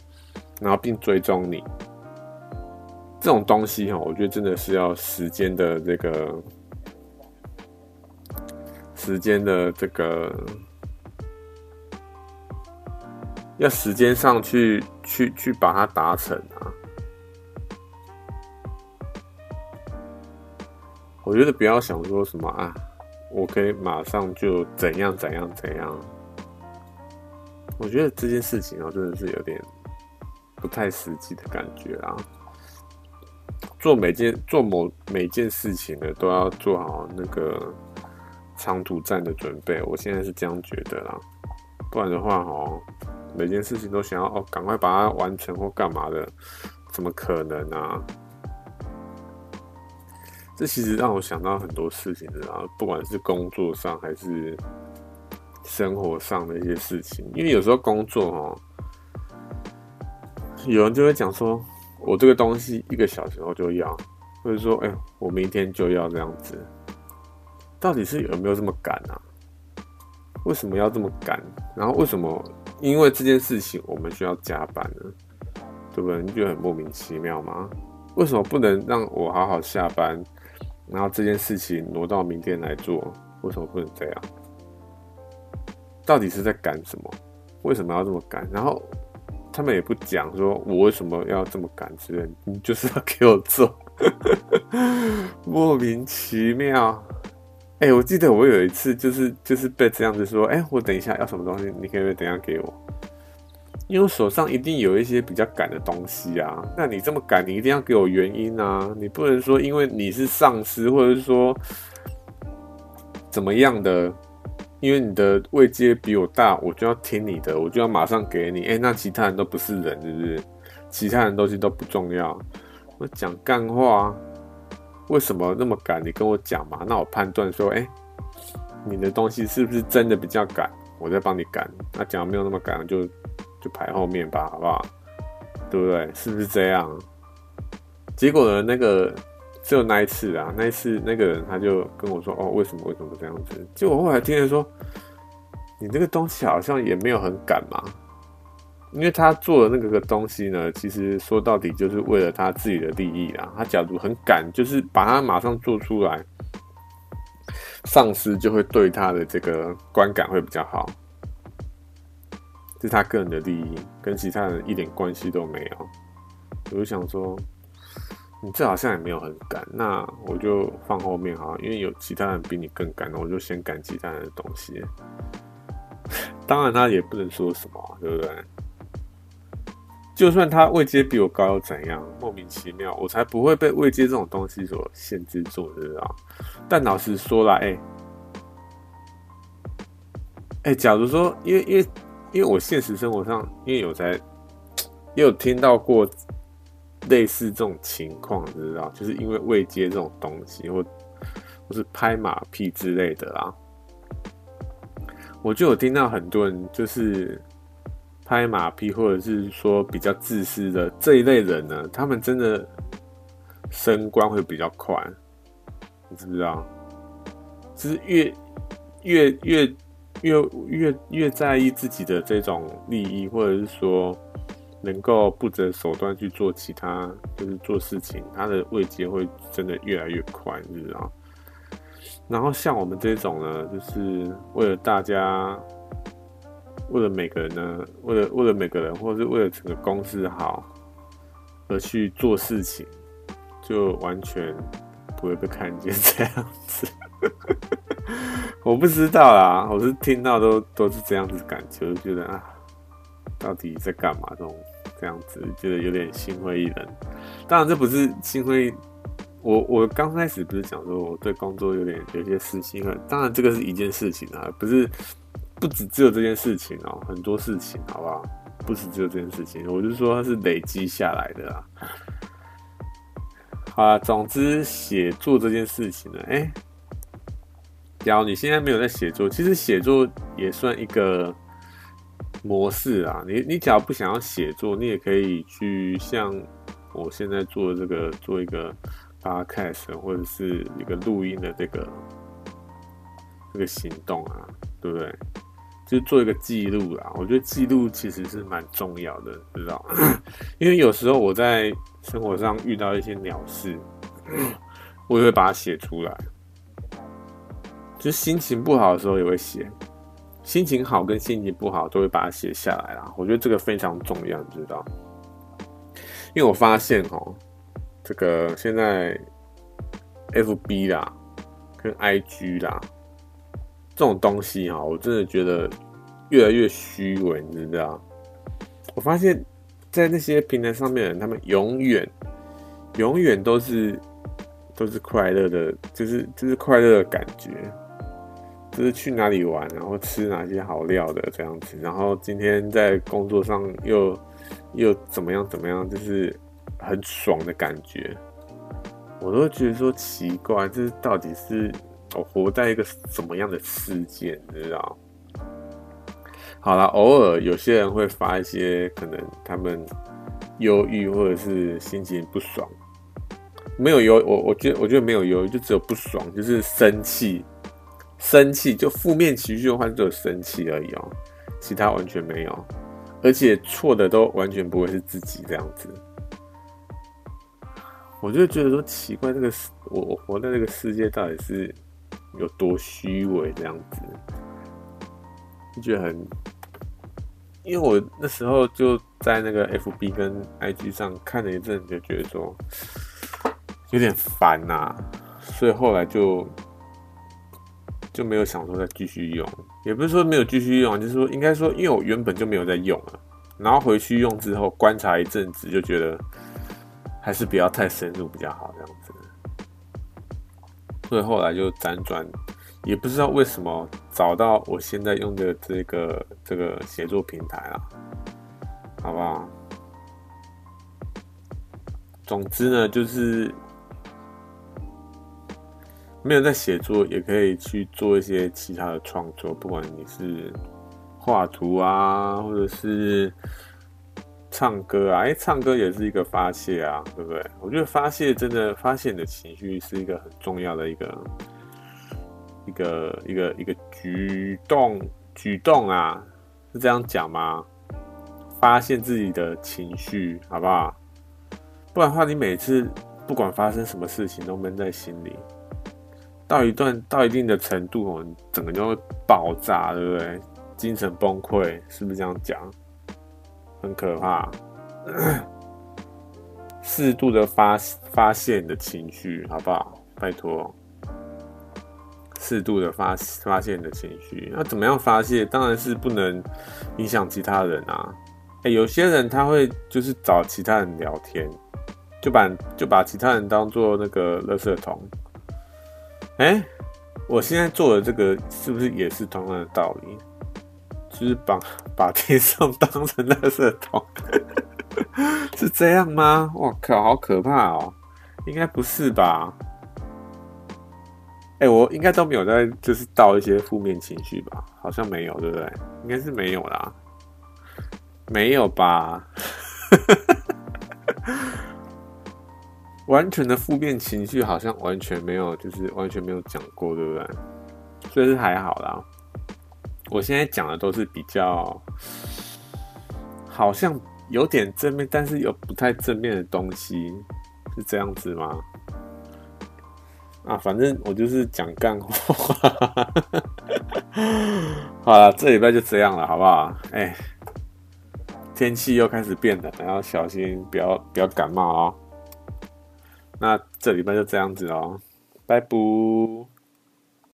然后并追踪你。这种东西哈，我觉得真的是要时间的这个时间的这个要时间上去去去把它达成啊。我觉得不要想说什么啊，我可以马上就怎样怎样怎样。我觉得这件事情啊，真的是有点不太实际的感觉啊。做每件做某每件事情呢，都要做好那个长途战的准备。我现在是这样觉得啦，不然的话哦，每件事情都想要哦，赶快把它完成或干嘛的，怎么可能啊？这其实让我想到很多事情的啊，不管是工作上还是生活上的一些事情。因为有时候工作哦，有人就会讲说，我这个东西一个小时后就要，或者说，哎，我明天就要这样子。到底是有没有这么赶啊？为什么要这么赶？然后为什么因为这件事情我们需要加班呢？对不对？你觉得很莫名其妙吗？为什么不能让我好好下班？然后这件事情挪到明天来做，为什么不能这样？到底是在赶什么？为什么要这么赶？然后他们也不讲说我为什么要这么赶之类，你就是要给我做，莫名其妙。哎、我记得我有一次就是就是被这样子说，哎、我等一下要什么东西，你可以等一下给我。因为手上一定有一些比较赶的东西啊，那你这么赶，你一定要给我原因啊，你不能说因为你是上司，或者是说怎么样的，因为你的位阶比我大，我就要听你的，我就要马上给你。哎、那其他人都不是人，是不是？其他人东西都不重要。我讲干话，为什么那么赶？你跟我讲嘛，那我判断说，哎、你的东西是不是真的比较赶？我再帮你赶。那讲没有那么赶，就。排后面吧，好不好？对不对？是不是这样？结果呢？那个只有那一次啊，那一次那个人他就跟我说：“哦，为什么？为什么这样子？”结果后来听人说：“你那个东西好像也没有很赶嘛，因为他做的那个个东西呢，其实说到底就是为了他自己的利益啊。他假如很赶，就是把它马上做出来，上司就会对他的这个观感会比较好。”这是他个人的利益，跟其他人一点关系都没有。我就想说，你这好像也没有很赶，那我就放后面哈，因为有其他人比你更赶，那我就先赶其他人的东西。当然，他也不能说什么，对不对？就算他位阶比我高又怎样？莫名其妙，我才不会被位阶这种东西所限制住，知道？但老实说啦，哎、欸，哎、假如说，因为因为。因为我现实生活上，因为有在，也有听到过类似这种情况，你知道，就是因为未接这种东西，或或是拍马屁之类的啦，我就有听到很多人就是拍马屁，或者是说比较自私的这一类人呢，他们真的升官会比较快，你知不知道？就是越越越。越越越在意自己的这种利益，或者是说能够不择手段去做其他，就是做事情，他的位阶会真的越来越快，你知道？然后像我们这种呢，就是为了大家，为了每个人呢，为了为了每个人，或者是为了整个公司好而去做事情，就完全不会被看见这样子。我不知道啦，我是听到都都是这样子感觉，就觉得啊，到底在干嘛？这种这样子，觉得有点心灰意冷。当然，这不是心灰。我我刚开始不是讲说我对工作有点有些私心了，当然这个是一件事情啊，不是不只只有这件事情哦，很多事情，好不好？不止只有这件事情，我就说它是累积下来的啦。好啦，总之写作这件事情呢，哎、假如你现在没有在写作，其实写作也算一个模式啊。你你假如不想要写作，你也可以去像我现在做的这个，做一个 podcast 或者是一个录音的这个这个行动啊，对不对？就做一个记录啊。我觉得记录其实是蛮重要的，知道？因为有时候我在生活上遇到一些鸟事，我也会把它写出来。就心情不好的时候也会写，心情好跟心情不好都会把它写下来啦。我觉得这个非常重要，你知道？因为我发现哦，这个现在 FB 啦跟 IG 啦这种东西哈，我真的觉得越来越虚伪，你知道？我发现，在那些平台上面的人，他们永远永远都是都是快乐的，就是就是快乐的感觉。就是去哪里玩，然后吃哪些好料的这样子，然后今天在工作上又又怎么样怎么样，就是很爽的感觉。我都觉得说奇怪，这到底是我活在一个什么样的世界，你知道？好了，偶尔有些人会发一些可能他们忧郁或者是心情不爽，没有忧，我我觉得我觉得没有忧郁，就只有不爽，就是生气。生气就负面情绪的话，就只有生气而已哦，其他完全没有，而且错的都完全不会是自己这样子。我就觉得说奇怪，这个世我我活在这个世界到底是有多虚伪这样子，就觉得很，因为我那时候就在那个 FB 跟 IG 上看了一阵，就觉得说有点烦呐，所以后来就。就没有想说再继续用，也不是说没有继续用，就是说应该说，因为我原本就没有在用了，然后回去用之后观察一阵子，就觉得还是不要太深入比较好这样子，所以后来就辗转，也不知道为什么找到我现在用的这个这个写作平台了，好不好？总之呢，就是。没有在写作，也可以去做一些其他的创作，不管你是画图啊，或者是唱歌啊，哎，唱歌也是一个发泄啊，对不对？我觉得发泄真的发泄你的情绪是一个很重要的一个一个一个一个举动举动啊，是这样讲吗？发现自己的情绪，好不好？不然的话，你每次不管发生什么事情，都闷在心里。到一段到一定的程度，我们整个就会爆炸，对不对？精神崩溃，是不是这样讲？很可怕。适度的发发泄你的情绪，好不好？拜托。适度的发发泄你的情绪，那怎么样发泄？当然是不能影响其他人啊。欸，有些人他会就是找其他人聊天，就把就把其他人当做那个垃圾桶。哎、我现在做的这个是不是也是同样的道理？就是把把天上当成垃圾桶，是这样吗？我靠，好可怕哦！应该不是吧？哎、我应该都没有在就是倒一些负面情绪吧？好像没有，对不对？应该是没有啦，没有吧？完全的负面情绪好像完全没有，就是完全没有讲过，对不对？所以是还好啦。我现在讲的都是比较，好像有点正面，但是又不太正面的东西，是这样子吗？啊，反正我就是讲干货。好了，这礼拜就这样了，好不好？哎、天气又开始变冷，然后小心不要不要感冒哦。那这礼拜就这样子哦，拜拜。